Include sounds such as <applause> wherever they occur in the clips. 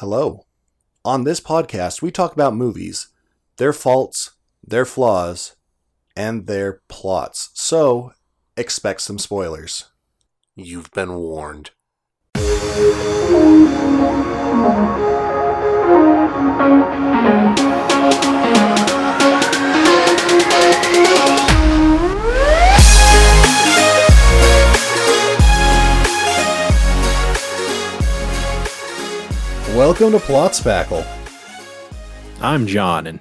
Hello. On this podcast, we talk about movies, their faults, their flaws, and their plots. So, expect some spoilers. You've been warned. Welcome to Plot Spackle. I'm John, and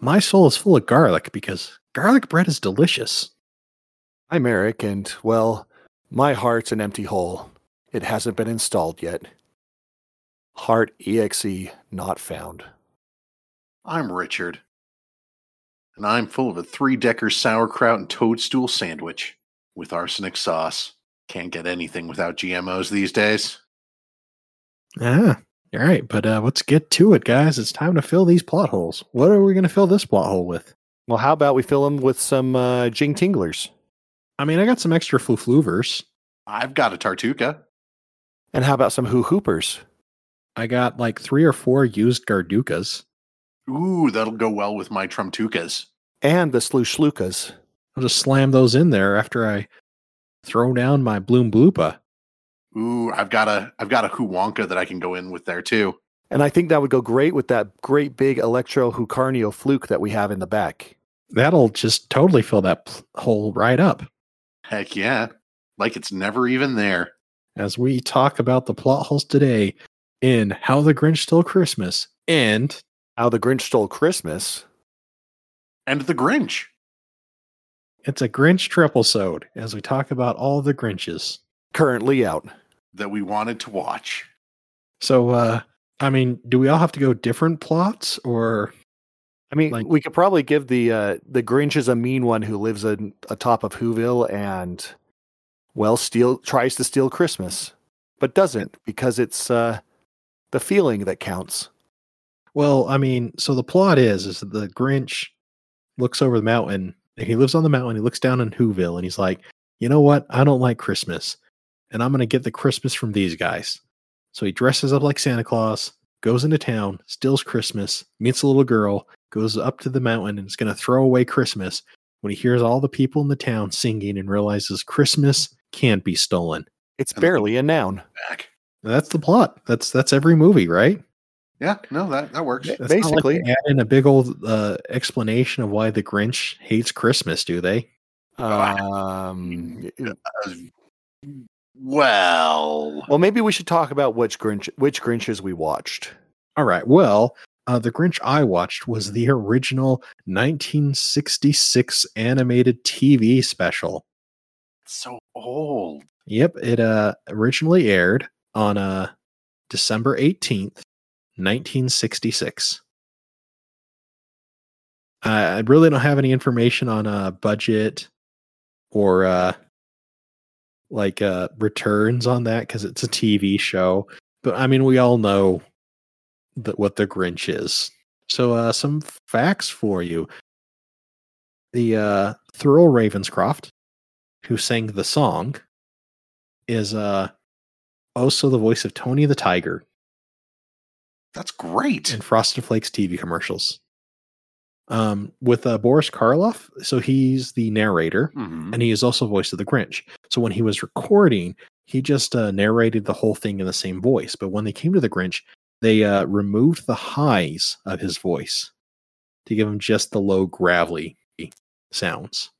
my soul is full of garlic because garlic bread is delicious. I'm Eric, and well, my heart's an empty hole. It hasn't been installed yet. Heart EXE not found. I'm Richard. And I'm full of a three decker sauerkraut and toadstool sandwich with arsenic sauce. Can't get anything without GMOs these days. Ah, all right, but uh, let's get to it, guys. It's time to fill these plot holes. What are we going to fill this plot hole with? Well, how about we fill them with some uh, Jing Tinglers? I mean, I got some extra flufluvers. I've got a Tartuka. And how about some Hoo Hoopers? I got like three or four used Gardukas. Ooh, that'll go well with my Trumtukas. And the Sloosh Slukas. I'll just slam those in there after I throw down my Bloom Bloopa. Ooh, I've got a I've got a Huwonka that I can go in with there too. And I think that would go great with that great big Electro Hucarnio fluke that we have in the back. That'll just totally fill that pl- hole right up. Heck yeah. Like it's never even there. As we talk about the plot holes today in How the Grinch Stole Christmas and How the Grinch Stole Christmas. And the Grinch. it's a Grinch triple sode as we talk about all the Grinches. Currently out. That we wanted to watch. So, uh, I mean, do we all have to go different plots or I mean, Like- we could probably give the uh, the Grinch is a mean one who lives in, atop of Whoville and well steal tries to steal Christmas, but doesn't because it's uh, the feeling that counts. Well, I mean, so the plot is is that the Grinch looks over the mountain and he lives on the mountain. He looks down in Whoville and he's like, you know what? I don't like Christmas, and I'm gonna get the Christmas from these guys. So he dresses up like Santa Claus, goes into town, steals Christmas, meets a little girl, goes up to the mountain, and is gonna throw away Christmas when he hears all the people in the town singing and realizes Christmas can't be stolen. It's barely a noun. Back. That's the plot. That's that's every movie, right? Yeah, no, that, that works. That's not like Basically. they add in a big old uh, explanation of why the Grinch hates Christmas, do they? Um, well, well, maybe we should talk about which Grinch which Grinches we watched. All right. Well, uh, the Grinch I watched was the original 1966 animated TV special. so old. Yep, it uh, originally aired on uh, December 18th, 1966. Uh, I really don't have any information on uh, budget or uh, like uh, returns on that because it's a TV show. But I mean, we all know that what the Grinch is. So, uh, some facts for you. The uh, Thurl Ravenscroft, who sang the song, is uh, also the voice of Tony the Tiger That's great. in Frosted Flakes TV commercials. Um, with uh, Boris Karloff, so he's the narrator, Mhm. and he is also voice of the Grinch. So when he was recording, he just uh, narrated the whole thing in the same voice. But when they came to the Grinch, they uh, removed the highs of his voice to give him just the low gravelly sounds.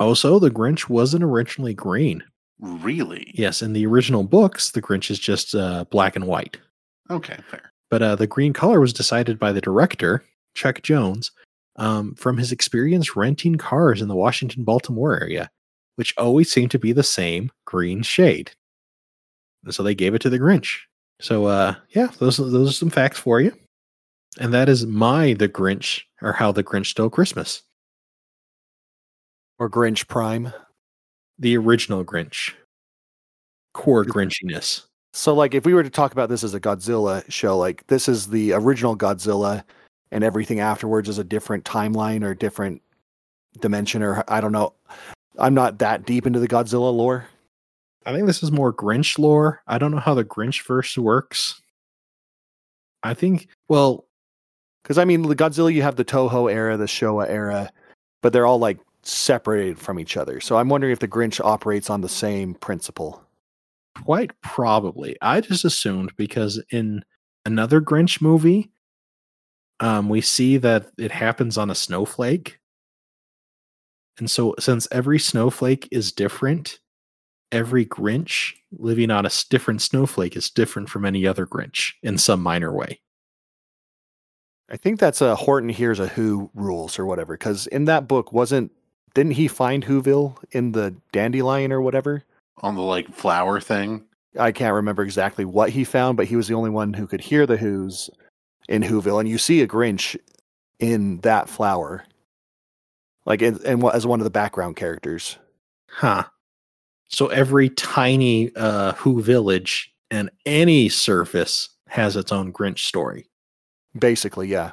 Also, the Grinch wasn't originally green. Really? Yes, in the original books, the Grinch is just uh, black and white. Okay, fair. But uh, the green color was decided by the director, Chuck Jones, um, from his experience renting cars in the Washington Baltimore area, which always seemed to be the same green shade. And so they gave it to the Grinch. So uh, yeah, those those are some facts for you. And that is my the Grinch or how the Grinch stole Christmas. Or Grinch Prime. The original Grinch. Core Grinchiness. So, like, if we were to talk about this as a Godzilla show, like, this is the original Godzilla, and everything afterwards is a different timeline or different dimension, or I don't know. I'm not that deep into the Godzilla lore. I think this is more Grinch lore. I don't know how the Grinch verse works. I think, well, Because I mean, the Godzilla, you have the Toho era, the Showa era, but they're all like separated from each other. So I'm wondering if the Grinch operates on the same principle. Quite probably. I just assumed because in another Grinch movie, um, we see that it happens on a snowflake. And so, since every snowflake is different, every Grinch living on a different snowflake is different from any other Grinch in some minor way. I think that's a Horton hears a Who rules or whatever. Because in that book, wasn't didn't he find Whoville in the dandelion or whatever? On the like flower thing. I can't remember exactly what he found, but he was the only one who could hear the Who's in Whoville, and you see a Grinch in that flower, like in, in, as one of the background characters. Huh. So, every tiny uh, Who village and any surface has its own Grinch story. Basically, yeah.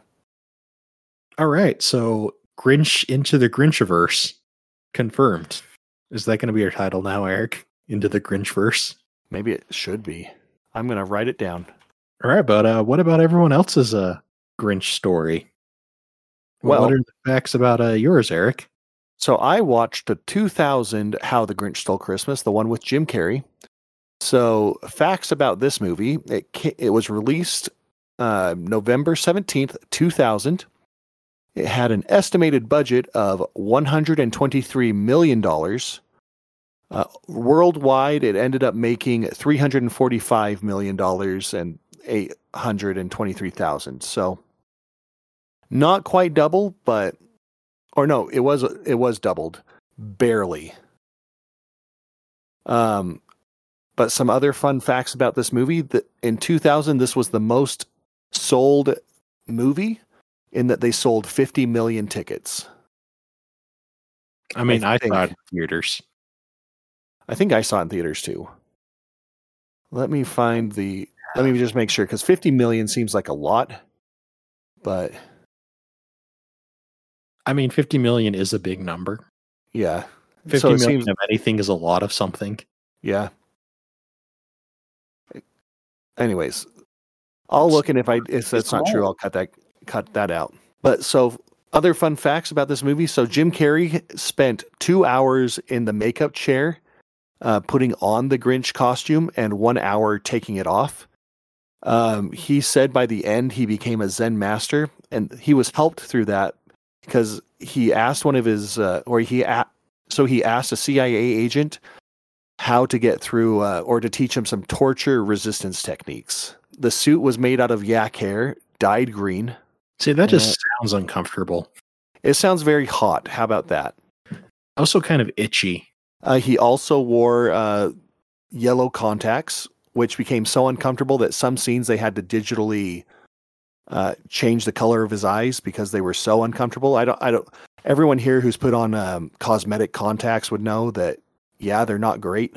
All right, so Grinch into the Grinchiverse confirmed. Is that going to be your title now, Eric? Into the Grinchverse. Maybe it should be. I'm gonna write it down. All right, but uh, what about everyone else's uh, Grinch story? Well, what are the facts about uh, yours, Eric? So I watched the 2000 How the Grinch Stole Christmas, the one with Jim Carrey. So facts about this movie: it it was released uh, November 17th, 2000. It had an estimated budget of 123 million dollars. Uh, worldwide, it ended up making 345 million dollars and 823,000. So not quite double, but or no, it was it was doubled, barely. Um, but some other fun facts about this movie: that in 2000, this was the most sold movie, in that they sold 50 million tickets. I mean, I, think- saw it in theaters. I think I saw it in theaters too. Let me find the. Let me just make sure because 50 million seems like a lot, but I mean, 50 million is a big number. yeah. 50 so million seems of anything is a lot of something. Yeah. Anyways, I'll look and if I if that's not true, I'll cut that cut that out. But so other fun facts about this movie. So Jim Carrey spent two hours in the makeup chair, uh, putting on the Grinch costume, and one hour taking it off. Um, he said by the end he became a Zen master, and he was helped through that because he asked one of his, uh, or he a- so he asked a CIA agent how to get through uh, or to teach him some torture resistance techniques. The suit was made out of yak hair, dyed green. See, that just Yeah. sounds uncomfortable. It sounds very hot. How about that? Also, kind of itchy. Uh, he also wore uh, yellow contacts, which became so uncomfortable that some scenes they had to digitally uh, change the color of his eyes because they were so uncomfortable. I don't. I don't. Everyone here who's put on um, cosmetic contacts would know that. Yeah, they're not great.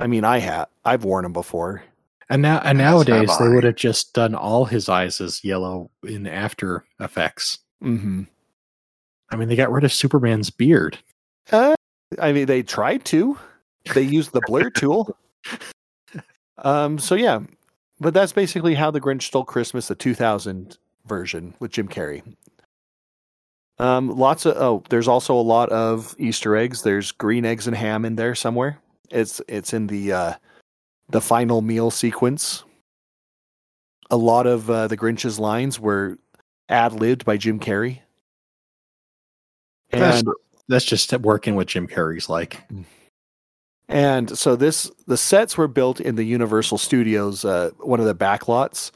I mean, I have. I've worn them before. And now, and nowadays, they would have just done all his eyes as yellow in After Effects. Mm-hmm. I mean, they got rid of Superman's beard. Uh, I mean, they tried to. They used the blur tool. Um. So yeah, but that's basically how the Grinch Stole Christmas, the 2000 version with Jim Carrey. Um. Lots of oh, there's also a lot of Easter eggs. There's green eggs and ham in there somewhere. It's it's in the uh, the final meal sequence. A lot of uh, the Grinch's lines were ad libbed by Jim Carrey. And that's just working with Jim Carrey's like. And so this the sets were built in the Universal Studios, uh, one of the back lots.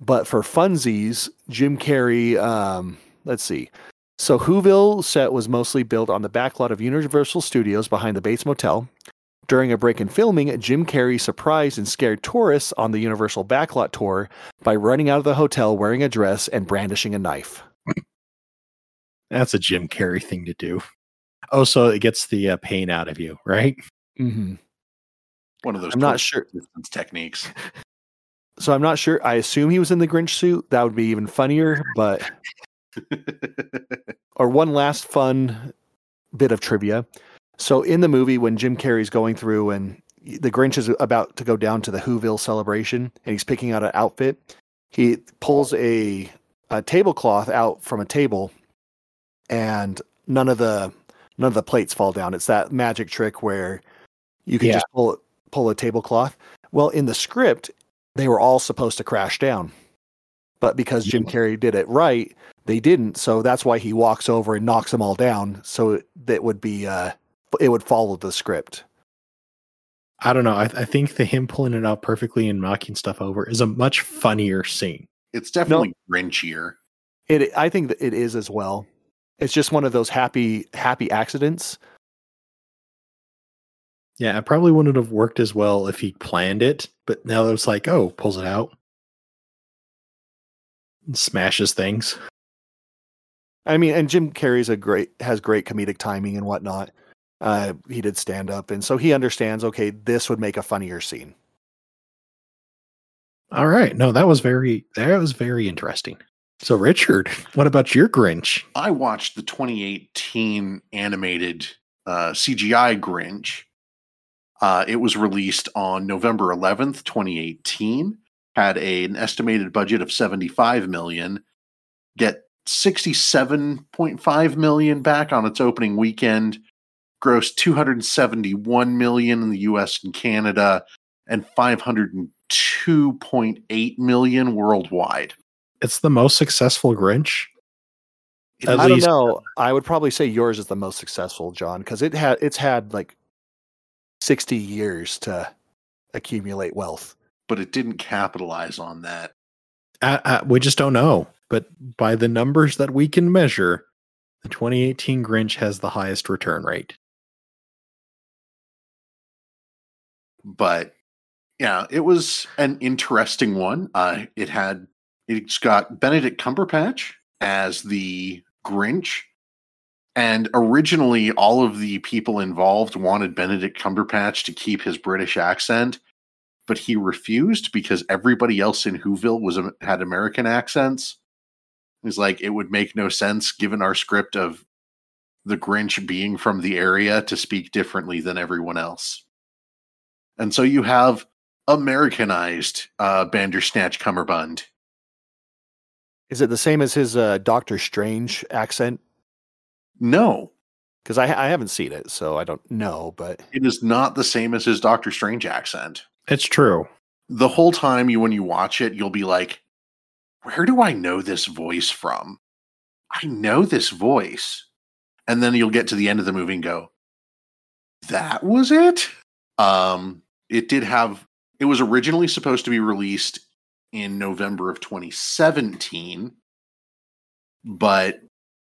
But for funsies, Jim Carrey, um, let's see. So Whoville set was mostly built on the back lot of Universal Studios behind the Bates Motel. During a break in filming, Jim Carrey surprised and scared tourists on the Universal backlot tour by running out of the hotel wearing a dress and brandishing a knife. That's a Jim Carrey thing to do. Oh, so it gets the uh, pain out of you, right? Mm-hmm. One of those I'm not sure. techniques. So I'm not sure. I assume he was in the Grinch suit. That would be even funnier. But <laughs> or one last fun bit of trivia. So in the movie, when Jim Carrey's going through and the Grinch is about to go down to the Whoville celebration and he's picking out an outfit, he pulls a, a tablecloth out from a table and none of the none of the plates fall down. It's that magic trick where you can Yeah. just pull pull a tablecloth. Well, in the script, they were all supposed to crash down. But because Jim Carrey did it right, they didn't. So that's why he walks over and knocks them all down. So that would be uh it would follow the script. I don't know. I, I think the him pulling it out perfectly and knocking stuff over is a much funnier scene. It's definitely Grinchier. It I think that it is as well. It's just one of those happy happy accidents. Yeah, it probably wouldn't have worked as well if he planned it, but now it's like, oh, pulls it out, and smashes things. I mean, and Jim Carrey's a great has great comedic timing and whatnot. Uh, he did stand up, and so he understands. Okay, this would make a funnier scene. All right, no, that was very that was very interesting. So, Richard, what about your Grinch? I watched the 2018 animated uh, CGI Grinch. Uh, it was released on November 11th, 2018. Had a, an estimated budget of 75 million. Get 67.5 million back on its opening weekend. Grossed 271 million in the U.S. and Canada, and 502.8 million worldwide. It's the most successful Grinch. At I least- don't know. I would probably say yours is the most successful, John, because it had it's had like sixty years to accumulate wealth. but it didn't capitalize on that. Uh, uh, we just don't know, but by the numbers that we can measure, the 2018 Grinch has the highest return rate. but yeah, it was an interesting one. Uh, it had it's got Benedict Cumberbatch as the Grinch, and originally all of the people involved wanted Benedict Cumberbatch to keep his British accent, but he refused because everybody else in Whoville was had American accents. He's like, it would make no sense given our script of the Grinch being from the area to speak differently than everyone else. And so you have Americanized uh, Bandersnatch Cummerbund. Is it the same as his uh, Doctor Strange accent? No, Because I I haven't seen it, so I don't know. But it is not the same as his Doctor Strange accent. It's true. The whole time you when you watch it, you'll be like, "Where do I know this voice from? I know this voice." And then you'll get to the end of the movie and go, "That was it." Um, it did have. It was originally supposed to be released in November of 2017, but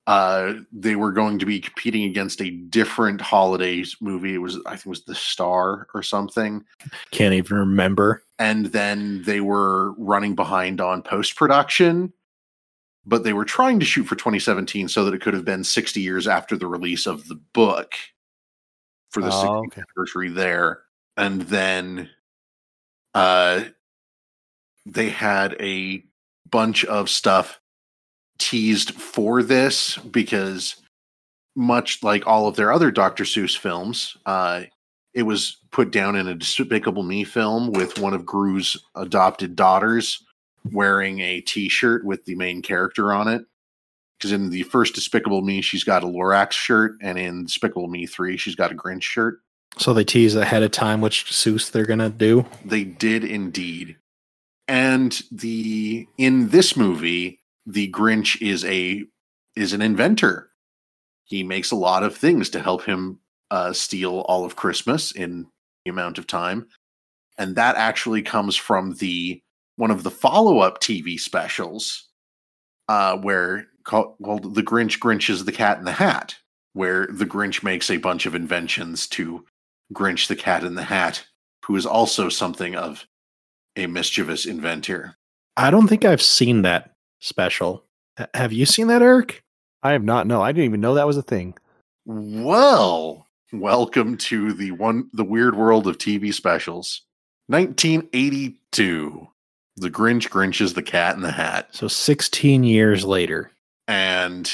uh, they were going to be competing against a different holidays movie. It was, I think, it was The Star or something Can't even remember. and then they were running behind on post production but they were trying to shoot for 2017 so that it could have been 60 years after the release of the book for the Oh, 60th okay. anniversary there and then uh they had a bunch of stuff teased for this because much like all of their other Dr. Seuss films, uh, it was put down in a Despicable Me film with one of Gru's adopted daughters wearing a T-shirt with the main character on it. Because in the first Despicable Me, she's got a Lorax shirt, and in Despicable Me three, she's got a Grinch shirt. So they tease ahead of time which Seuss they're gonna do. They did indeed. And the in this movie, the Grinch is a is an inventor. He makes a lot of things to help him uh, steal all of Christmas in the amount of time, and that actually comes from the one of the follow up TV specials, uh, where called, called "The Grinch Grinches the Cat in the Hat," where the Grinch makes a bunch of inventions to Grinch the Cat in the Hat, who is also something of a mischievous inventor. I don't think I've seen that special. H- have you seen that, Eric? I have not. No, I didn't even know that was a thing. Well, welcome to the one the weird world of TV specials. 1982. The Grinch Grinches the Cat in the Hat. So 16 years later. And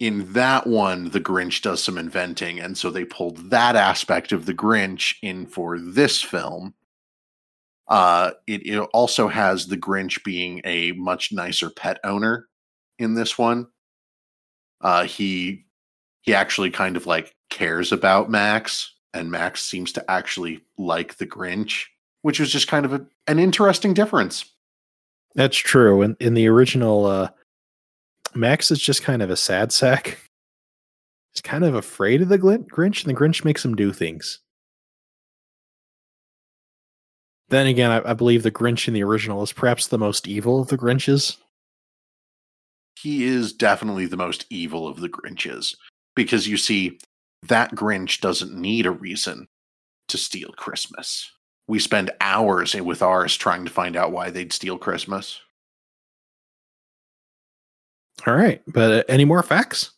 in that one, the Grinch does some inventing, and so they pulled that aspect of the Grinch in for this film. Uh, it, it also has the Grinch being a much nicer pet owner in this one. Uh, he he actually kind of like cares about Max, and Max seems to actually like the Grinch, which was just kind of a, an interesting difference. That's true. In in the original, uh, Max is just kind of a sad sack. He's kind of afraid of the Grinch, and the Grinch makes him do things. Then again, I, I believe the Grinch in the original is perhaps the most evil of the Grinches. He is definitely the most evil of the Grinches because you see, that Grinch doesn't need a reason to steal Christmas. We spend hours with ours trying to find out why they'd steal Christmas. All right, but uh, any more facts?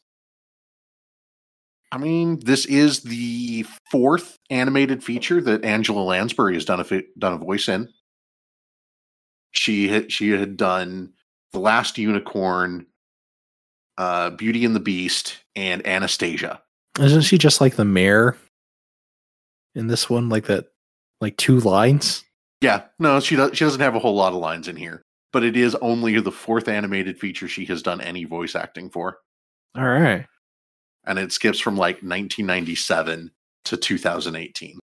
I mean, this is the fourth animated feature that Angela Lansbury has done a done a voice in. She had she had done the Last Unicorn, uh, Beauty and the Beast, and Anastasia. Isn't she just like the mayor in this one? Like that, like two lines. Yeah, no, she does. She doesn't have a whole lot of lines in here, but it is only the fourth animated feature she has done any voice acting for, All right. And it skips from like 1997 to 2018.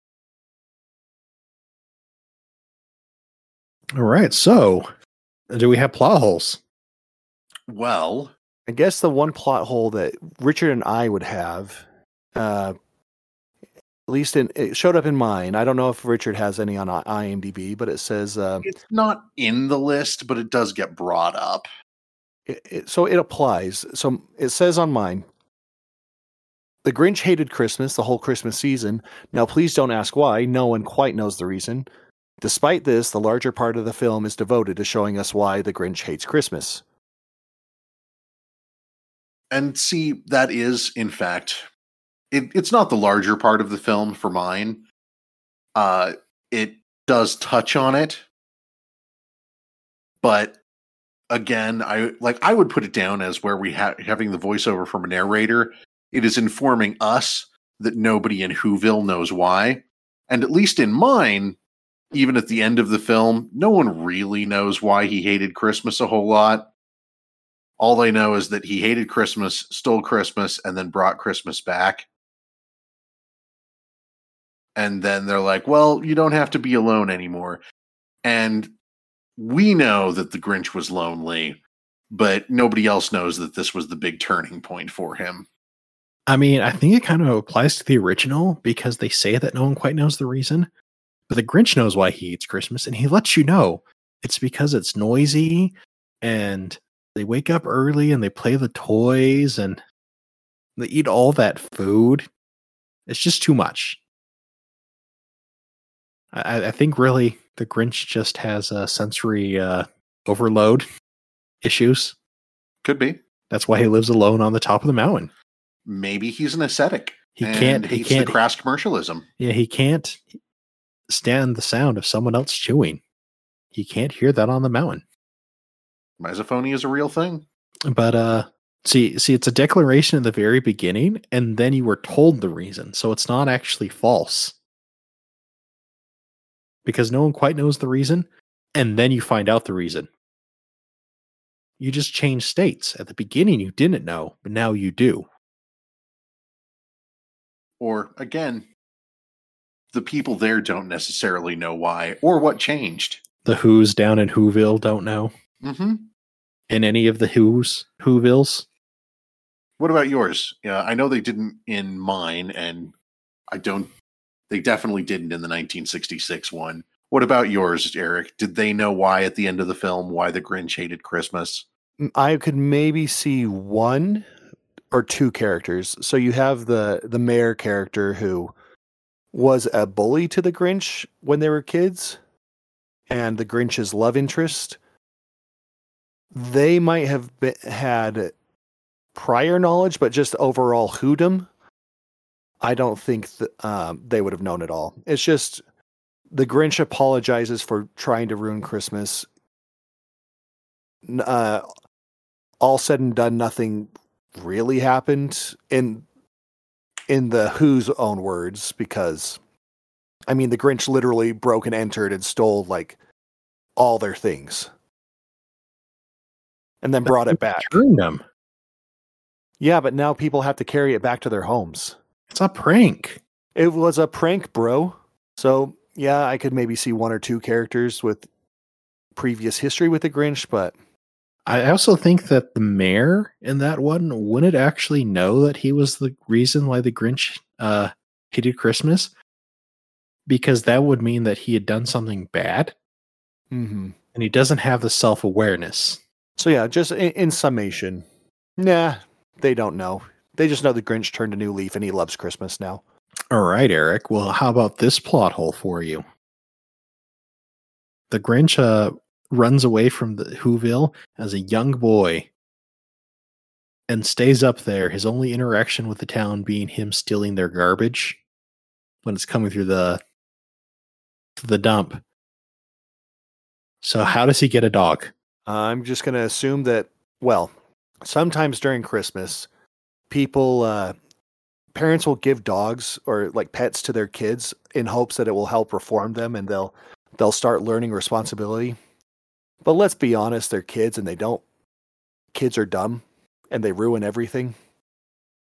All right. So, do we have plot holes? Well, I guess the one plot hole that Richard and I would have, uh, at least in it showed up in mine. I don't know if Richard has any on IMDb, but it says uh, it's not in the list, but it does get brought up. it, it, so it applies. So it says on mine. The Grinch hated Christmas the whole Christmas season. Now, please don't ask why. No one quite knows the reason. Despite this, the larger part of the film is devoted to showing us why the Grinch hates Christmas. And see, that is, in fact, it, it's not the larger part of the film for mine. Uh, it does touch on it, but again, I like I would put it down as where we have having the voiceover from a narrator. It is informing us that nobody in Whoville knows why, and at least in mine, even at the end of the film, no one really knows why he hated Christmas a whole lot. All they know is that he hated Christmas, stole Christmas, and then brought Christmas back. And then they're like, well, you don't have to be alone anymore. And we know that the Grinch was lonely, but nobody else knows that this was the big turning point for him. I mean, I think it kind of applies to the original because they say that no one quite knows the reason. But the Grinch knows why he hates Christmas, and he lets you know it's because it's noisy and they wake up early and they play the toys and they eat all that food. It's just too much. I, I think really the Grinch just has a sensory uh, overload issues. Could be. That's why he lives alone on the top of the mountain. Maybe he's an ascetic. He can't. He can't. the crass commercialism. Yeah, he can't stand the sound of someone else chewing. He can't hear that on the mountain. Misophonia is a real thing. But uh see see it's a declaration at the very beginning and then you were told the reason. So it's not actually false. Because no one quite knows the reason and then you find out the reason. You just change states. At the beginning you didn't know, but now you do. Or again, the people there don't necessarily know why or what changed. The Who's down in Whoville don't know. Mm-hmm. In any of the Who's Whovilles. What about yours? Yeah, I know they didn't in mine, and I don't. They definitely didn't in the 1966 one. What about yours, Eric? Did they know why at the end of the film why the Grinch hated Christmas? I could maybe see one or two characters. So you have the the mayor character who was a bully to the Grinch when they were kids, and the Grinch's love interest. They might have been, had prior knowledge, but just overall hoodum. I don't think that um, they would have known it all. It's just the Grinch apologizes for trying to ruin Christmas. Uh, all said and done, nothing really happened in in the Who's own words, because I mean the Grinch literally broke and entered and stole like all their things. And then brought it back. Them. Yeah, but now people have to carry it back to their homes. It's a prank. It was a prank, bro. So yeah, I could maybe see one or two characters with previous history with the Grinch, but I also think that the mayor in that one wouldn't actually know that he was the reason why the Grinch uh, hated Christmas, because that would mean that he had done something bad, mm-hmm. and he doesn't have the self awareness. so yeah, just in, in summation, nah, they don't know. They just know the Grinch turned a new leaf and he loves Christmas now. All right, Eric. Well, how about this plot hole for you? The Grinch uh, runs away from the Whoville as a young boy and stays up there. His only interaction with the town being him stealing their garbage when it's coming through the the dump. So how does he get a dog? I'm just going to assume that, well, sometimes during Christmas, people, uh, parents will give dogs or like pets to their kids in hopes that it will help reform them and they'll they'll start learning responsibility. But let's be honest, they're kids and they don't. Kids are dumb and they ruin everything.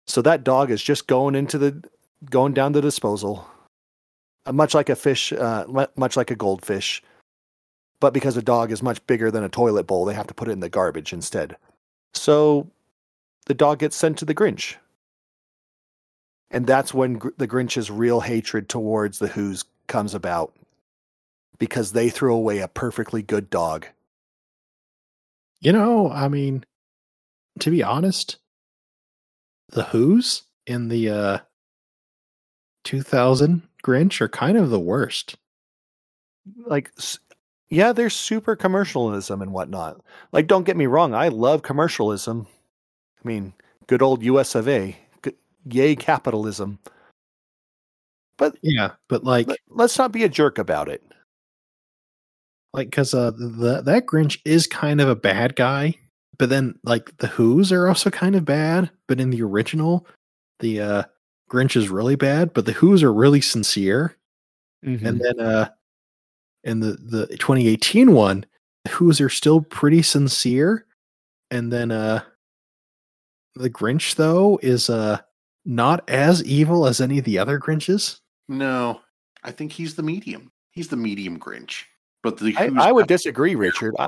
So that dog is just going into the going down the disposal, uh, much like a fish, uh, much like a goldfish. But because a dog is much bigger than a toilet bowl, they have to put it in the garbage instead. So the dog gets sent to the Grinch. And that's when the Grinch's real hatred towards the Who's comes about because they threw away a perfectly good dog. You know, I mean, to be honest, the Who's in the uh 2000 Grinch are kind of the worst. Like, yeah, there's super commercialism and whatnot. Like, don't get me wrong, I love commercialism. I mean, good old US of A. Yay, capitalism. But Yeah, but like let's not be a jerk about it. Like because uh the that Grinch is kind of a bad guy, but then like the Who's are also kind of bad. But in the original, the uh Grinch is really bad, but the Who's are really sincere. And then uh in the the 2018 one, the Who's are still pretty sincere. And then uh the Grinch though is uh not as evil as any of the other Grinches. No, I think he's the medium. He's the medium Grinch. But the I, I would disagree, Richard. I,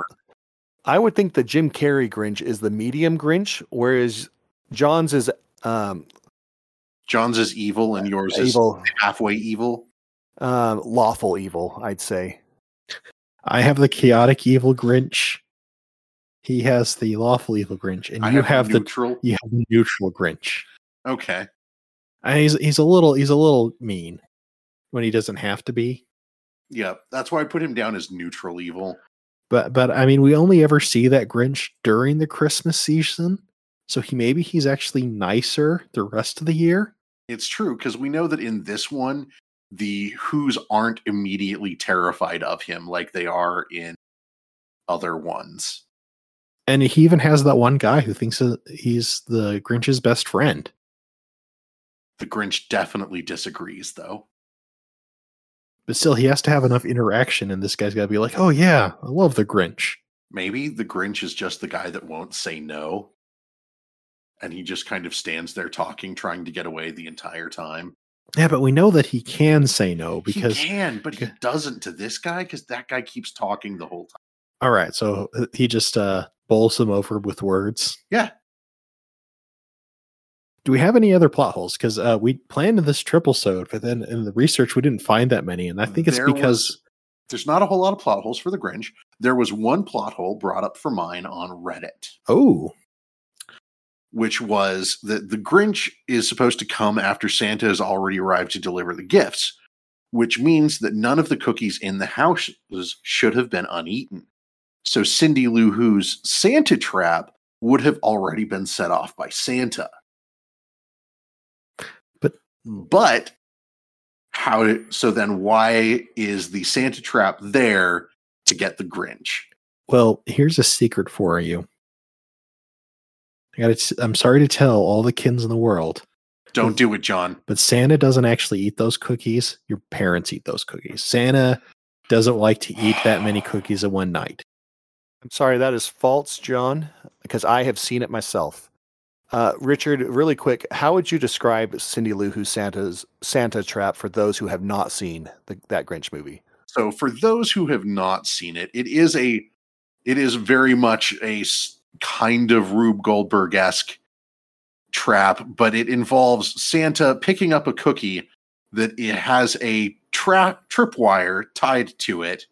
I would think the Jim Carrey Grinch is the medium Grinch, whereas John's is um, John's is evil and yours is evil, halfway evil. um, lawful evil. I'd say. I have the chaotic evil Grinch. He has the lawful evil Grinch, and I you have, have the neutral. you have the neutral Grinch. Okay. And he's he's a little he's a little mean when he doesn't have to be. Yeah, that's why I put him down as neutral evil. But but I mean, we only ever see that Grinch during the Christmas season, so he maybe he's actually nicer the rest of the year. It's true because we know that in this one, the Who's aren't immediately terrified of him like they are in other ones. And he even has that one guy who thinks that he's the Grinch's best friend. The Grinch definitely disagrees, though. But still, he has to have enough interaction, and this guy's got to be like, "Oh yeah, I love the Grinch." Maybe the Grinch is just the guy that won't say no. And he just kind of stands there talking, trying to get away the entire time. Yeah, but we know that he can say no because he can, but he doesn't to this guy because that guy keeps talking the whole time. all right, so uh, he just uh bowls him over with words. Yeah. Do we have any other plot holes? Because uh, we planned this triple sode, but then in the research we didn't find that many, and I think it's There because was- there's not a whole lot of plot holes for the Grinch. There was one plot hole brought up for mine on Reddit. oh, which was that the Grinch is supposed to come after Santa has already arrived to deliver the gifts, which means that none of the cookies in the houses should have been uneaten. So Cindy Lou Who's Santa trap would have already been set off by Santa. But- but how so then why is the Santa trap there to get the Grinch? well, here's a secret for you. I gotta, t- I'm sorry to tell all the kids in the world, Don't do it, John. but Santa doesn't actually eat those cookies. Your parents eat those cookies. Santa doesn't like to eat that many <sighs> cookies in one night. I'm sorry, that is false, John, because I have seen it myself. Uh, Richard, really quick, how would you describe Cindy Lou Who's Santa's Santa Trap for those who have not seen the, that Grinch movie? So for those who have not seen it, it is a it is very much a kind of Rube Goldberg esque trap, but it involves Santa picking up a cookie that it has a trap tripwire tied to it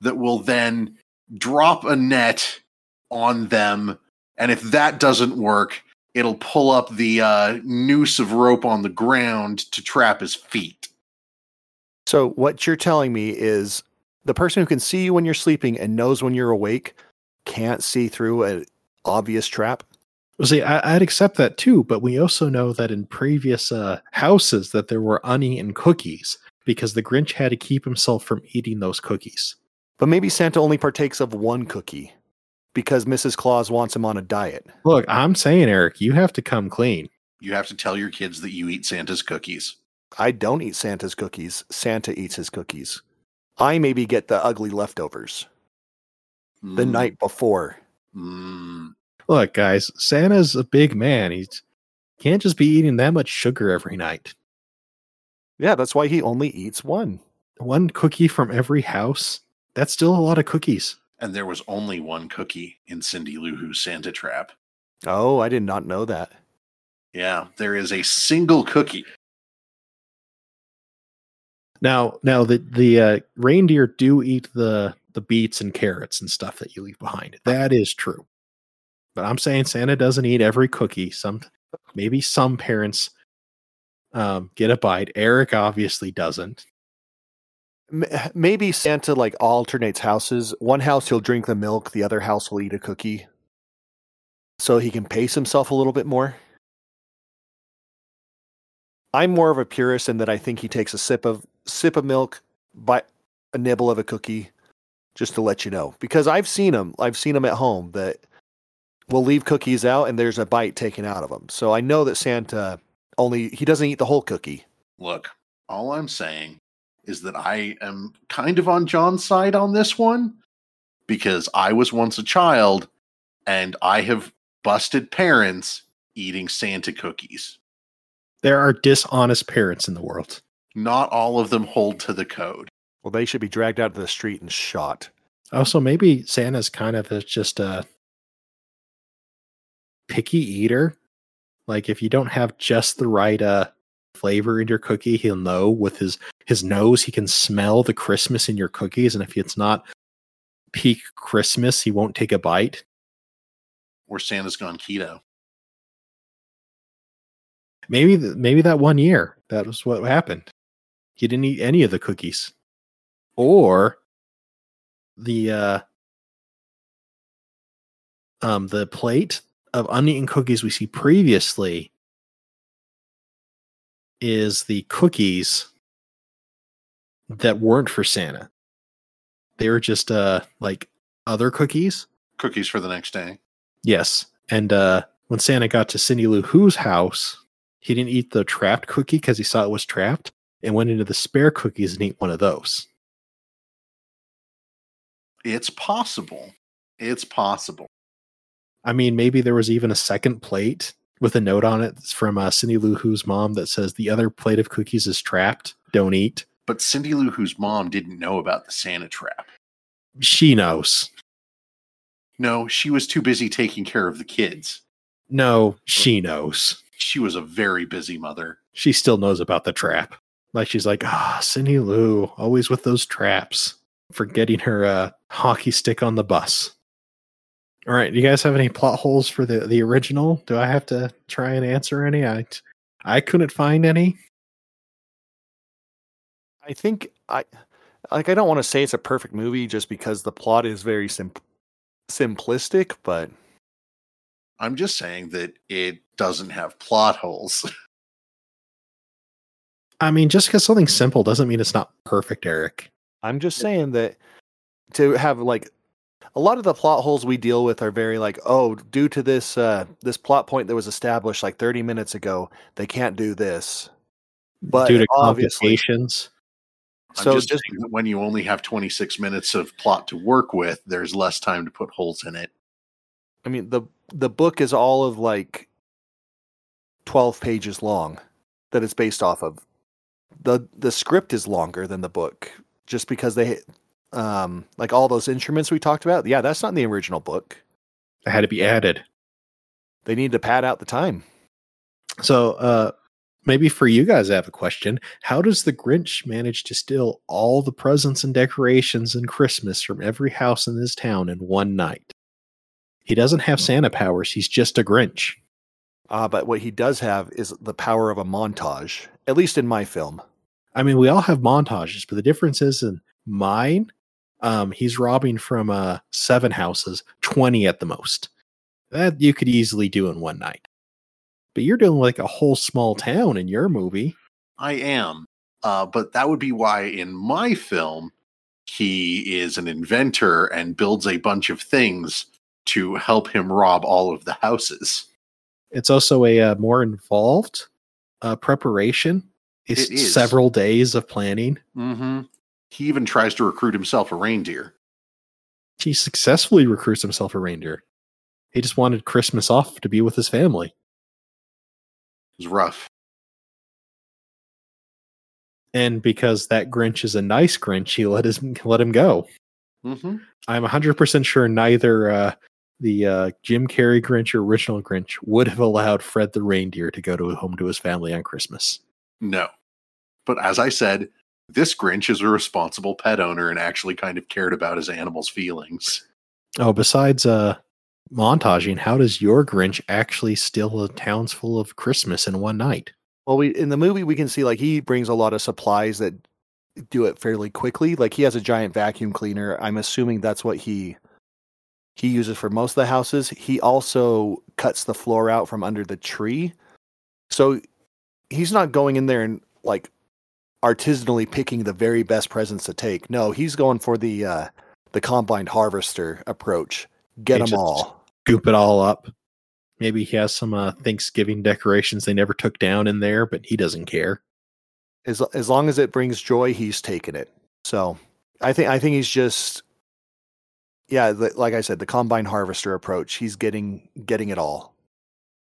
that will then drop a net on them, and if that doesn't work, it'll pull up the uh, noose of rope on the ground to trap his feet. So, what you're telling me is the person who can see you when you're sleeping and knows when you're awake can't see through an obvious trap? Well, See, I, I'd accept that too, but we also know that in previous uh, houses that there were uneaten cookies because the Grinch had to keep himself from eating those cookies. But maybe Santa only partakes of one cookie because Mrs. Claus wants him on a diet. Look, I'm saying, Eric, you have to come clean. You have to tell your kids that you eat Santa's cookies. I don't eat Santa's cookies. Santa eats his cookies. I maybe get the ugly leftovers the Mm, night before. mm. Look, guys, Santa's a big man. He can't just be eating that much sugar every night. Yeah, that's why he only eats one. One cookie from every house. That's still a lot of cookies. And there was only one cookie in Cindy Lou Who's Santa Trap. Oh, I did not know that. Yeah, there is a single cookie. Now, now the the uh, reindeer do eat the the beets and carrots and stuff that you leave behind. That is true. But I'm saying Santa doesn't eat every cookie. Some maybe some parents um, get a bite. Eric obviously doesn't. Maybe Santa like alternates houses. One house he'll drink the milk, the other house will eat a cookie. So he can pace himself a little bit more. I'm more of a purist in that I think he takes a sip of sip of milk, bite a nibble of a cookie, just to let you know. Because I've seen him, I've seen him at home that will leave cookies out and there's a bite taken out of them. So I know that Santa only he doesn't eat the whole cookie. Look, all I'm saying is that I am kind of on John's side on this one because I was once a child and I have busted parents eating Santa cookies. There are dishonest parents in the world. Not all of them hold to the code. Well, they should be dragged out to the street and shot. Also, maybe Santa's kind of a, just a picky eater. Like if you don't have just the right uh flavor in your cookie, he'll know with his his nose he can smell the Christmas in your cookies, and if it's not peak Christmas, he won't take a bite. Or Santa's gone keto. Maybe th- maybe that one year that was what happened. He didn't eat any of the cookies, or the uh, um the plate of uneaten cookies we see previously is the cookies that weren't for Santa. They were just uh like other cookies. Cookies for the next day. Yes. And uh when Santa got to Cindy Lou Who's house, he didn't eat the trapped cookie because he saw it was trapped and went into the spare cookies and ate one of those. It's possible. It's possible. I mean, maybe there was even a second plate with a note on it that's from uh, Cindy Lou Who's mom that says the other plate of cookies is trapped. Don't eat. But Cindy Lou Who's mom didn't know about the Santa trap. She knows. No, she was too busy taking care of the kids. No, she knows. She was a very busy mother. She still knows about the trap. Like she's like, ah, Cindy Lou, always with those traps, forgetting her uh, hockey stick on the bus. All right, do you guys have any plot holes for the the original? Do I have to try and answer any? I I couldn't find any. I think I like I don't want to say it's a perfect movie just because the plot is very sim- simplistic, but I'm just saying that it doesn't have plot holes. <laughs> I mean, just because something's simple doesn't mean it's not perfect, Eric. I'm just saying that to have like a lot of the plot holes we deal with are very like, oh, due to this uh, this plot point that was established like 30 minutes ago, they can't do this. But due to obviously, complications. I'm so just just when you only have 26 minutes of plot to work with, there's less time to put holes in it. I mean the the book is all of like 12 pages long that it's based off of. The the script is longer than the book just because they um like all those instruments we talked about. Yeah, that's not in the original book. It had to be added. They need to pad out the time. So, uh, maybe for you guys, I have a question. How does the Grinch manage to steal all the presents and decorations and Christmas from every house in this town in one night? He doesn't have Santa powers. He's just a Grinch. Uh, but what he does have is the power of a montage, at least in my film. I mean, we all have montages, but the difference is in mine, um, he's robbing from uh, seven houses, 20 at the most. That you could easily do in one night. But you're doing like a whole small town in your movie. I am. Uh, but that would be why in my film, he is an inventor and builds a bunch of things to help him rob all of the houses. It's also a uh, more involved uh, preparation. It's It several days of planning. Mm-hmm. He even tries to recruit himself a reindeer. He successfully recruits himself a reindeer. He just wanted Christmas off to be with his family. It was rough. And because that Grinch is a nice Grinch, he let his let him go. Mm-hmm. I'm 100% sure neither uh, the uh, Jim Carrey Grinch or original Grinch would have allowed Fred the reindeer to go to home to his family on Christmas. No. But as I said, this Grinch is a responsible pet owner and actually kind of cared about his animals' feelings. Oh, besides uh, montaging, how does your Grinch actually steal a town's full of Christmas in one night? Well, we in the movie we can see like he brings a lot of supplies that do it fairly quickly. Like he has a giant vacuum cleaner. I'm assuming that's what he he uses for most of the houses. He also cuts the floor out from under the tree. So he's not going in there and like artisanally picking the very best presents to take. No, he's going for the uh the combined harvester approach. Get He them all. Scoop it all up. Maybe he has some uh, Thanksgiving decorations they never took down in there, but he doesn't care. as as long as it brings joy, he's taking it. So I think I think he's just yeah, the, like I said, the combine harvester approach. He's getting getting it all.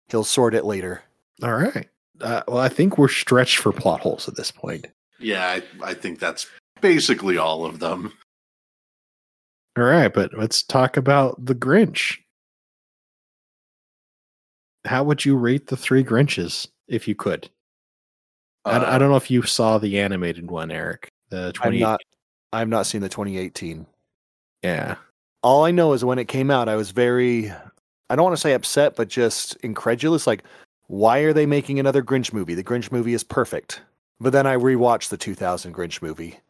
He'll sort it later. All right. Uh, well, I think we're stretched for plot holes at this point. Yeah, I, I think that's basically all of them. All right, but let's talk about the Grinch. How would you rate the three Grinches if you could? I, I Uh, don't know if you saw the animated one, Eric. The I'm 20 not I've not seen the 2018. Yeah. All I know is when it came out, I was very I don't want to say upset, but just incredulous. Like, why are they making another Grinch movie? The Grinch movie is perfect. But then I rewatched the 2000 Grinch movie.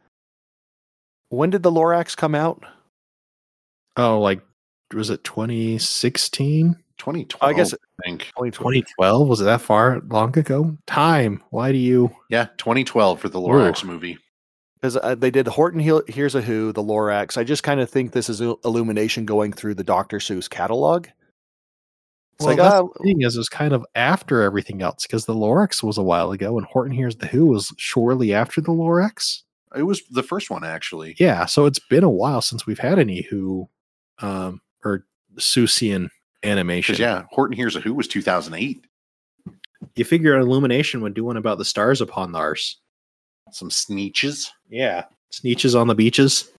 When did the Lorax come out? Oh, like was it 2016? 2012, I guess I think. 2020. 2012? Was it that far long ago? Time. Why do you Yeah, 2012 for the Lorax movie. because uh, they did Horton Hill, Here's a Who, the Lorax. I just kind of think this is Illumination going through the Dr. Seuss catalog. It's well, like, that's ah, the thing is, it was kind of after everything else because the Lorax was a while ago, and Horton Hears the Who was shortly after the Lorax. It was the first one, actually. Yeah, so it's been a while since we've had any Who, um, or Seussian animation. Yeah, Horton Hears a Who was 2008. you figure Illumination would do one about the stars upon ours. Some sneetches. Yeah, Sneetches on the beaches.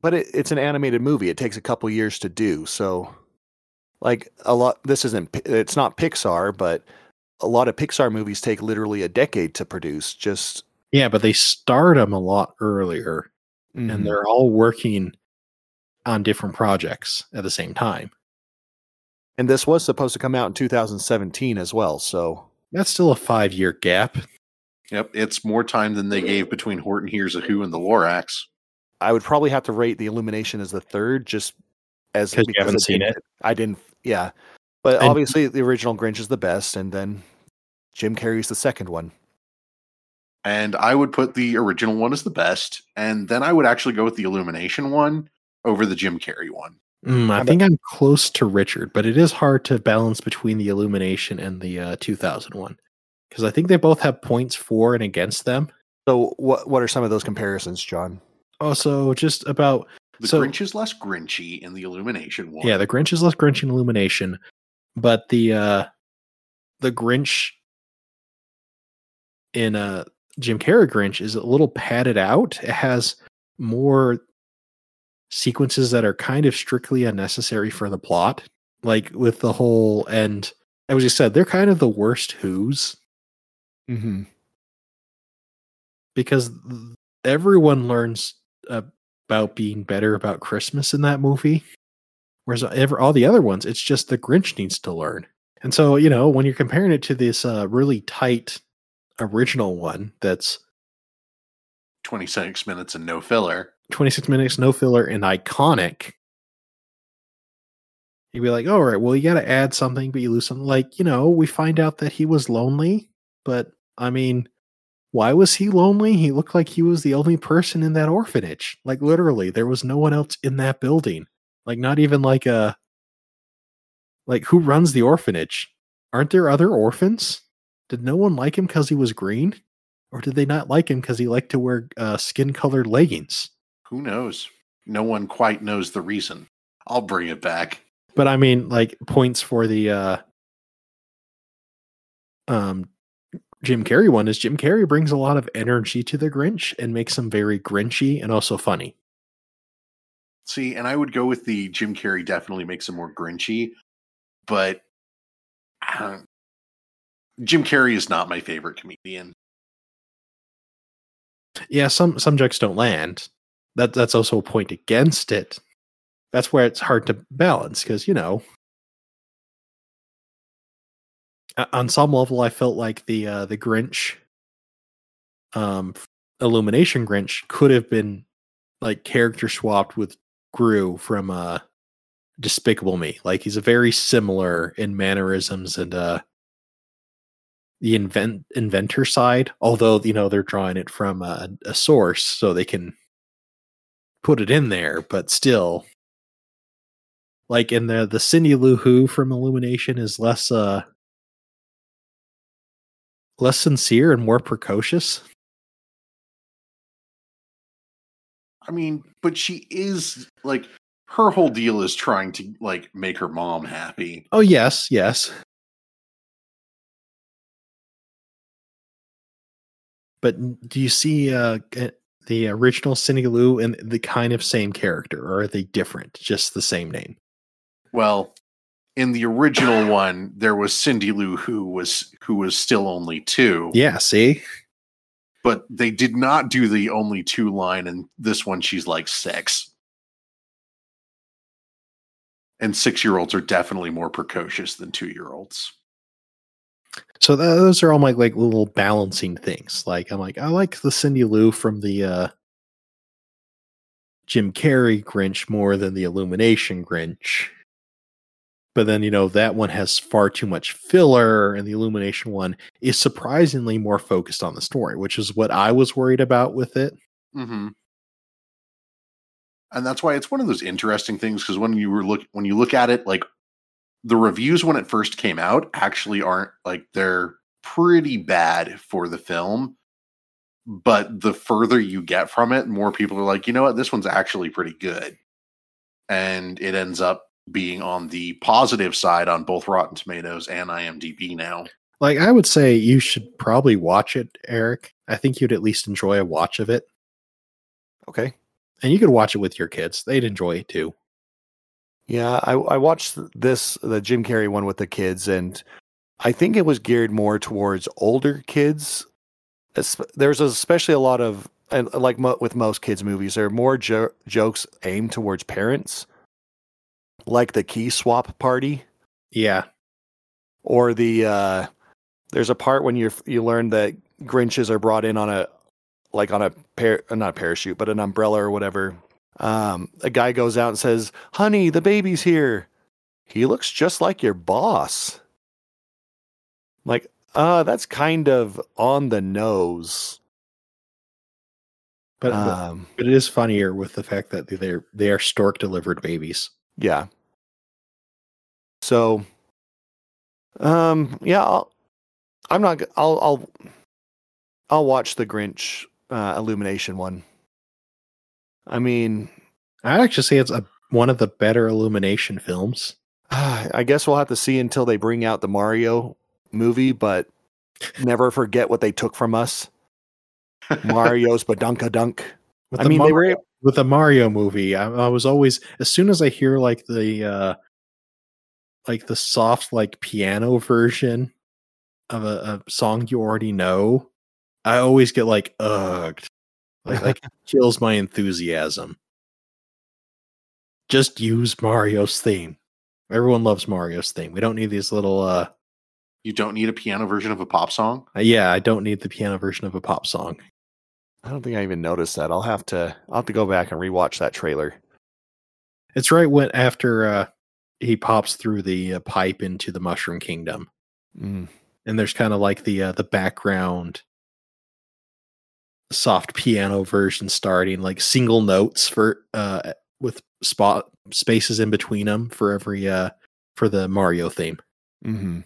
but it, it's an animated movie. It takes a couple years to do. So, like a lot, this isn't. It's not Pixar, but a lot of Pixar movies take literally a decade to produce. Just Yeah, but they start them a lot earlier, Mhm. and they're all working on different projects at the same time. and this was supposed to come out in 2017 as well. So That's still a five year gap. Yep, it's more time than they gave between Horton Hears a Who and the Lorax. I would probably have to rate the Illumination as the third, just as 'Cause you haven't seen didn't- it? I didn't. Yeah, but And- obviously the original Grinch is the best, and then Jim Carrey's the second one. And I would put the original one as the best. And then I would actually go with the Illumination one over the Jim Carrey one. Mm, I How think I'm close to Richard, but it is hard to balance between the Illumination and the uh, 2001 because I think they both have points for and against them. So what what are some of those comparisons, John? Also, just about The So- Grinch is less grinchy in the Illumination one. yeah, the Grinch is less Grinchy in Illumination, but the uh, the Grinch in uh, Jim Carrey Grinch is a little padded out. It has more sequences that are kind of strictly unnecessary for the plot, like with the whole and as you said, they're kind of the worst Who's Mm-hmm. because th- everyone learns about being better about Christmas in that movie. Whereas ever all the other ones, it's just the Grinch needs to learn. And so, you know, when you're comparing it to this uh, really tight original one that's 26 minutes and no filler. 26 minutes, no filler, and iconic, you'd be like, all right, well, you got to add something, but you lose something. Like, you know, we find out that he was lonely, but I mean, why was he lonely? He looked like he was the only person in that orphanage. Like, literally, there was no one else in that building. Like, not even like a, like, who runs the orphanage? Aren't there other orphans? Did no one like him because he was green? Or did they not like him because he liked to wear uh, skin colored leggings? Who knows? No one quite knows the reason. I'll bring it back. But I mean, like points for the uh um Jim Carrey one is Jim Carrey brings a lot of energy to the Grinch and makes him very grinchy and also funny. See, and I would go with the Jim Carrey definitely makes him more grinchy, but uh, Jim Carrey is not my favorite comedian. Yeah, some some jokes don't land. That that's also a point against it. That's where it's hard to balance because you know, on some level, I felt like the uh, the Grinch, um, Illumination Grinch could have been like character swapped with Gru from uh, Despicable Me. Like he's a very similar in mannerisms and uh, the invent inventor side. Although you know they're drawing it from a, a source, so they can put it in there, but still. Like in the the Cindy Lou Who from Illumination is less uh less sincere and more precocious. I mean, but she is like her whole deal is trying to like make her mom happy. Oh yes, yes. But do you see uh the original Cindy Lou and the kind of same character, or are they different? Just the same name? Well, in the original one, there was Cindy Lou who was who was still only two. Yeah. See. But they did not do the only two line, and this one she's like six. And six year olds are definitely more precocious than two year olds. So those are all my like little balancing things. Like I'm like I like the Cindy Lou from the uh Jim Carrey Grinch more than the Illumination Grinch. But then you know that one has far too much filler and the Illumination one is surprisingly more focused on the story, which is what I was worried about with it. Mm-hmm. And that's why it's one of those interesting things because when you were look when you look at it, like the reviews when it first came out actually aren't like they're pretty bad for the film. But the further you get from it, more people are like, you know what, this one's actually pretty good. And it ends up being on the positive side on both Rotten Tomatoes and IMDb now. Like I would say you should probably watch it, Eric. I think you'd at least enjoy a watch of it. Okay. And you could watch it with your kids. They'd enjoy it too. Yeah, I, I watched this the Jim Carrey one with the kids, and I think it was geared more towards older kids. There's especially a lot of and like mo- with most kids movies, there are more jo- jokes aimed towards parents, like the key swap party Yeah. or the uh, there's a part when you you learn that Grinches are brought in on a like on a uh, not a parachute but an umbrella or whatever. Um, a guy goes out and says, "Honey, the baby's here. He looks just like your boss." Like, uh, that's kind of on the nose. But, but Um, but it is funnier with the fact that they're they are stork delivered babies. Yeah. So, um, yeah, I'll, I'm not. I'll I'll I'll watch the Grinch uh, Illumination one. I mean, I'd actually say it's a one of the better illumination films. <sighs> I guess we'll have to see until they bring out the Mario movie, but never forget what they took from us. <laughs> Mario's Badunka Dunk. With I mean, they were with a Mario movie, I, I was always as soon as I hear like the uh like the soft like piano version of a, a song you already know, I always get like ugh, like, like kills <laughs> my enthusiasm. Just use Mario's theme. Everyone loves Mario's theme. We don't need these little uh You don't need a piano version of a pop song. uh, yeah, I don't need the piano version of a pop song. I don't think I even noticed that. I'll have to I'll have to go back and rewatch that trailer. It's right when after uh he pops through the uh, pipe into the Mushroom Kingdom. Mm. and there's kind of like the uh, the background soft piano version starting like single notes for uh with spot spaces in between them for every uh for the Mario theme. hmm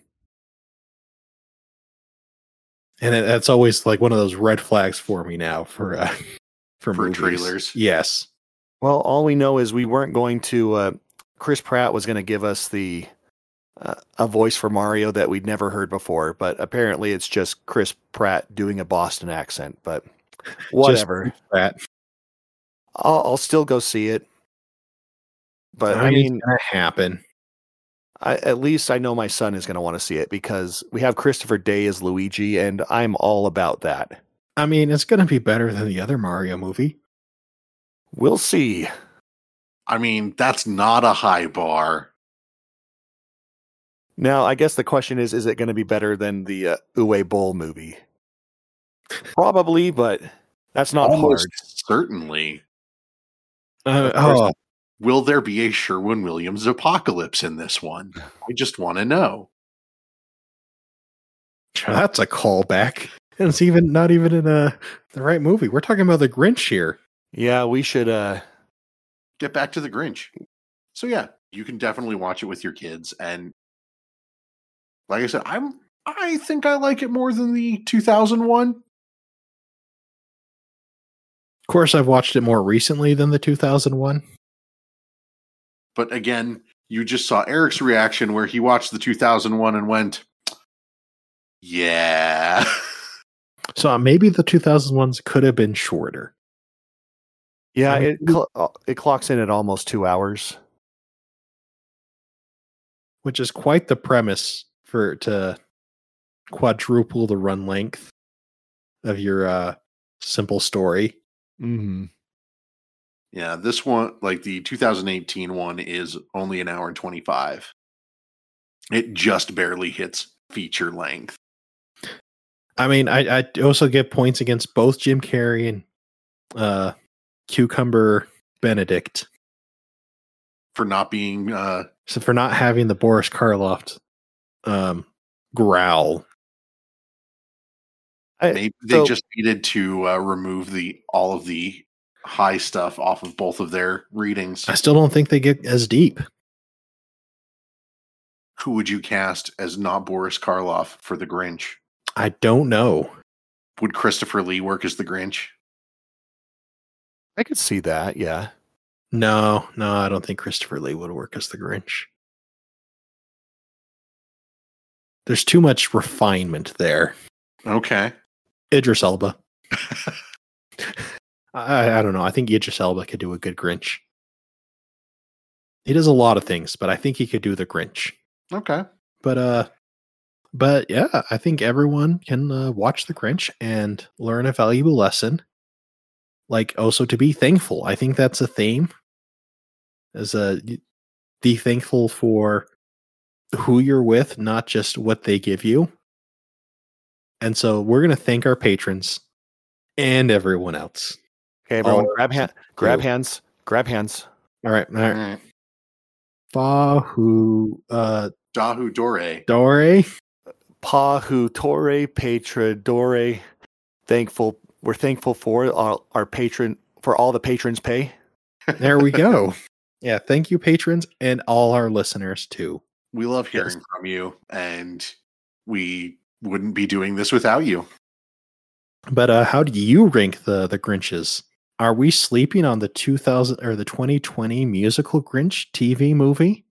And it, that's always like one of those red flags for me now for uh <laughs> for, For trailers. Yes. Well, all we know is we weren't going to. Uh, Chris Pratt was going to give us the uh, a voice for Mario that we'd never heard before, but apparently it's just Chris Pratt doing a Boston accent. But <laughs> whatever, That I'll, I'll still go see it. But I I mean, mean, it's gonna happen. I, at least I know my son is going to want to see it because we have Christopher Day as Luigi, and I'm all about that. I mean, it's gonna be better than the other Mario movie. We'll see. I mean, that's not a high bar. Now, I guess the question is: Is it going to be better than the uh, Uwe Boll movie? Probably, but that's not Almost hard. certainly. Uh, oh, Will there be a Sherwin Williams apocalypse in this one? I just want to know. that's a callback. And it's even not even in uh, the right movie. We're talking about the Grinch here. Yeah, we should. uh Get back to the Grinch. So yeah, you can definitely watch it with your kids and like I said, I'm I think I like it more than the 2001. Of course, I've watched it more recently than the 2001. But again, you just saw Eric's reaction where he watched the 2001 and went, "Yeah." <laughs> So uh, maybe the 2001s could have been shorter. Yeah, I mean, it cl- uh, it clocks in at almost two hours. which is quite the premise for to quadruple the run length of your uh simple story. Mm-hmm. Yeah, this one, like the 2018 one, is only an hour and 25. It just barely hits feature length. I mean, I I also get points against both Jim Carrey and uh Cucumber Benedict for not being uh so for not having the Boris Karloff um growl. maybe they so- just needed to uh, remove the all of the high stuff off of both of their readings. I still don't think they get as deep. Who would you cast as not Boris Karloff for the Grinch? I don't know. Would Christopher Lee work as the Grinch? I could see that. Yeah. No, no, I don't think Christopher Lee would work as the Grinch. There's too much refinement there. Okay. Idris Elba. <laughs> I, I don't know. I think Idris Elba could do a good Grinch. He does a lot of things, but I think he could do the Grinch. Okay. But uh, but yeah, I think everyone can uh, watch the Grinch and learn a valuable lesson. Like also to be thankful. I think that's a theme. As a be thankful for who you're with, not just what they give you. And so we're gonna thank our patrons and everyone else. Okay, everyone, Oh, grab hand, grab hands, grab hands. All right, all All right. right. Fahu uh Dahu Dore. Dore. Pahu Tore Petra Dore. Thankful We're thankful for our, our patron for all the patrons pay. There we go. <laughs> yeah, thank you, patrons, and all our listeners too. We love hearing from you, and we wouldn't be doing this without you. But uh, how do you rank the the Grinches? Are we sleeping on the 2000 or the 2020 musical Grinch TV movie?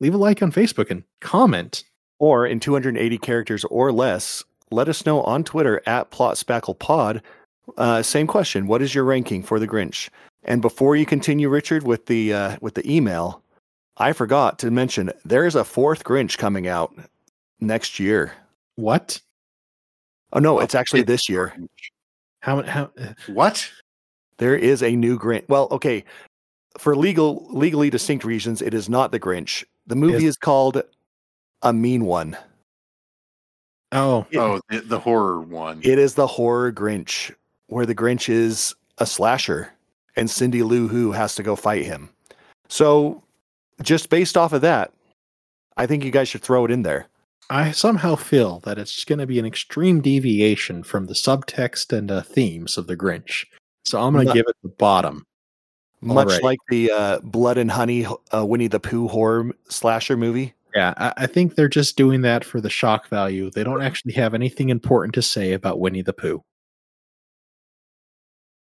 Leave a like on Facebook and comment. Or in 280 characters or less, let us know on Twitter at PlotSpacklePod. Uh, same question: What is your ranking for the Grinch? And before you continue, Richard, with the uh, with the email, I forgot to mention there is a fourth Grinch coming out next year. What? Oh no, it's actually this year. How how uh, What? There is a new Grinch. Well, okay, for legal legally distinct reasons, it is not the Grinch. The movie Is- is called A Mean One. Oh, It- oh, the, the horror one. It is the horror Grinch, where the Grinch is a slasher and Cindy Lou Who has to go fight him. So, just based off of that, I think you guys should throw it in there. I somehow feel that it's going to be an extreme deviation from the subtext and uh, themes of the Grinch. So I'm going to give it the bottom. Much like the uh, Blood and Honey uh, Winnie the Pooh horror slasher movie. Yeah, I, I think they're just doing that for the shock value. They don't actually have anything important to say about Winnie the Pooh.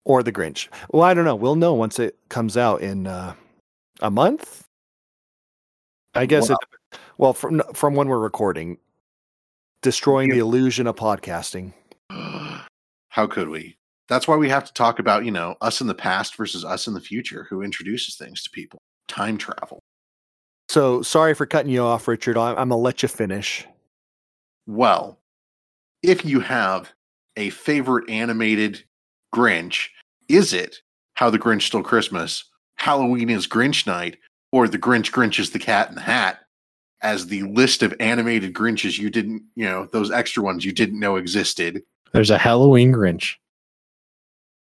or the Grinch. Well, I don't know. We'll know once it comes out in uh, a month. I guess Well- it. Well, from from when we're recording, destroying the illusion of podcasting. <sighs> How could we? That's why we have to talk about, you know, us in the past versus us in the future, who introduces things to people. Time travel. So sorry for cutting you off, Richard. I'm, I'm gonna let you finish. Well, if you have a favorite animated Grinch, is it How the Grinch Stole Christmas, Halloween is Grinch Night, or The Grinch Grinches the Cat in the Hat as the list of animated Grinches you didn't, you know, those extra ones you didn't know existed? There's a Halloween Grinch.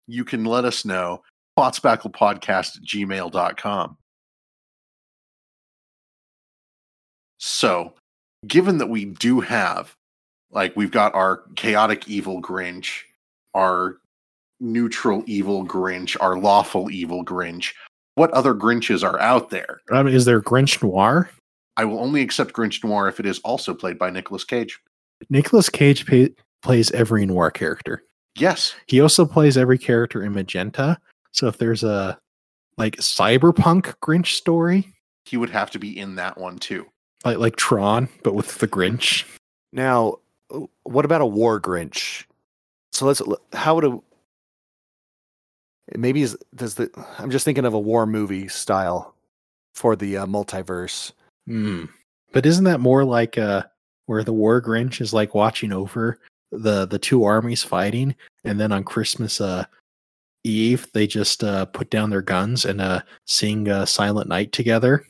You can let us know. Plotspacklepodcast at gmail.com. So, given that we do have, like, we've got our chaotic evil Grinch, our neutral evil Grinch, our lawful evil Grinch, what other Grinches are out there? I mean, is there Grinch Noir? I will only accept Grinch Noir if it is also played by Nicolas Cage. Nicolas Cage pa- plays every noir character. Yes. He also plays every character in Magenta. So if there's a like cyberpunk Grinch story, He would have to be in that one too. like like Tron, but with the Grinch. Now, what about a war Grinch? So let's. How would a maybe is does the I'm just thinking of a war movie style for the uh, multiverse. Hmm. But isn't that more like uh where the War Grinch is like watching over the the two armies fighting, and then on Christmas uh Eve they just uh put down their guns and uh sing uh, Silent Night together.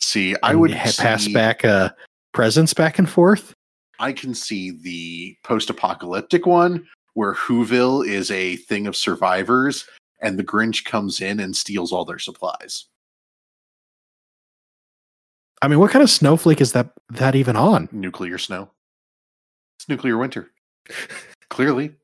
See, I would ha- pass see- back uh presents back and forth. I can see the post-apocalyptic one where Whoville is a thing of survivors and the Grinch comes in and steals all their supplies. I mean, what kind of snowflake is that that even on? Nuclear snow. It's nuclear winter. <laughs> Clearly.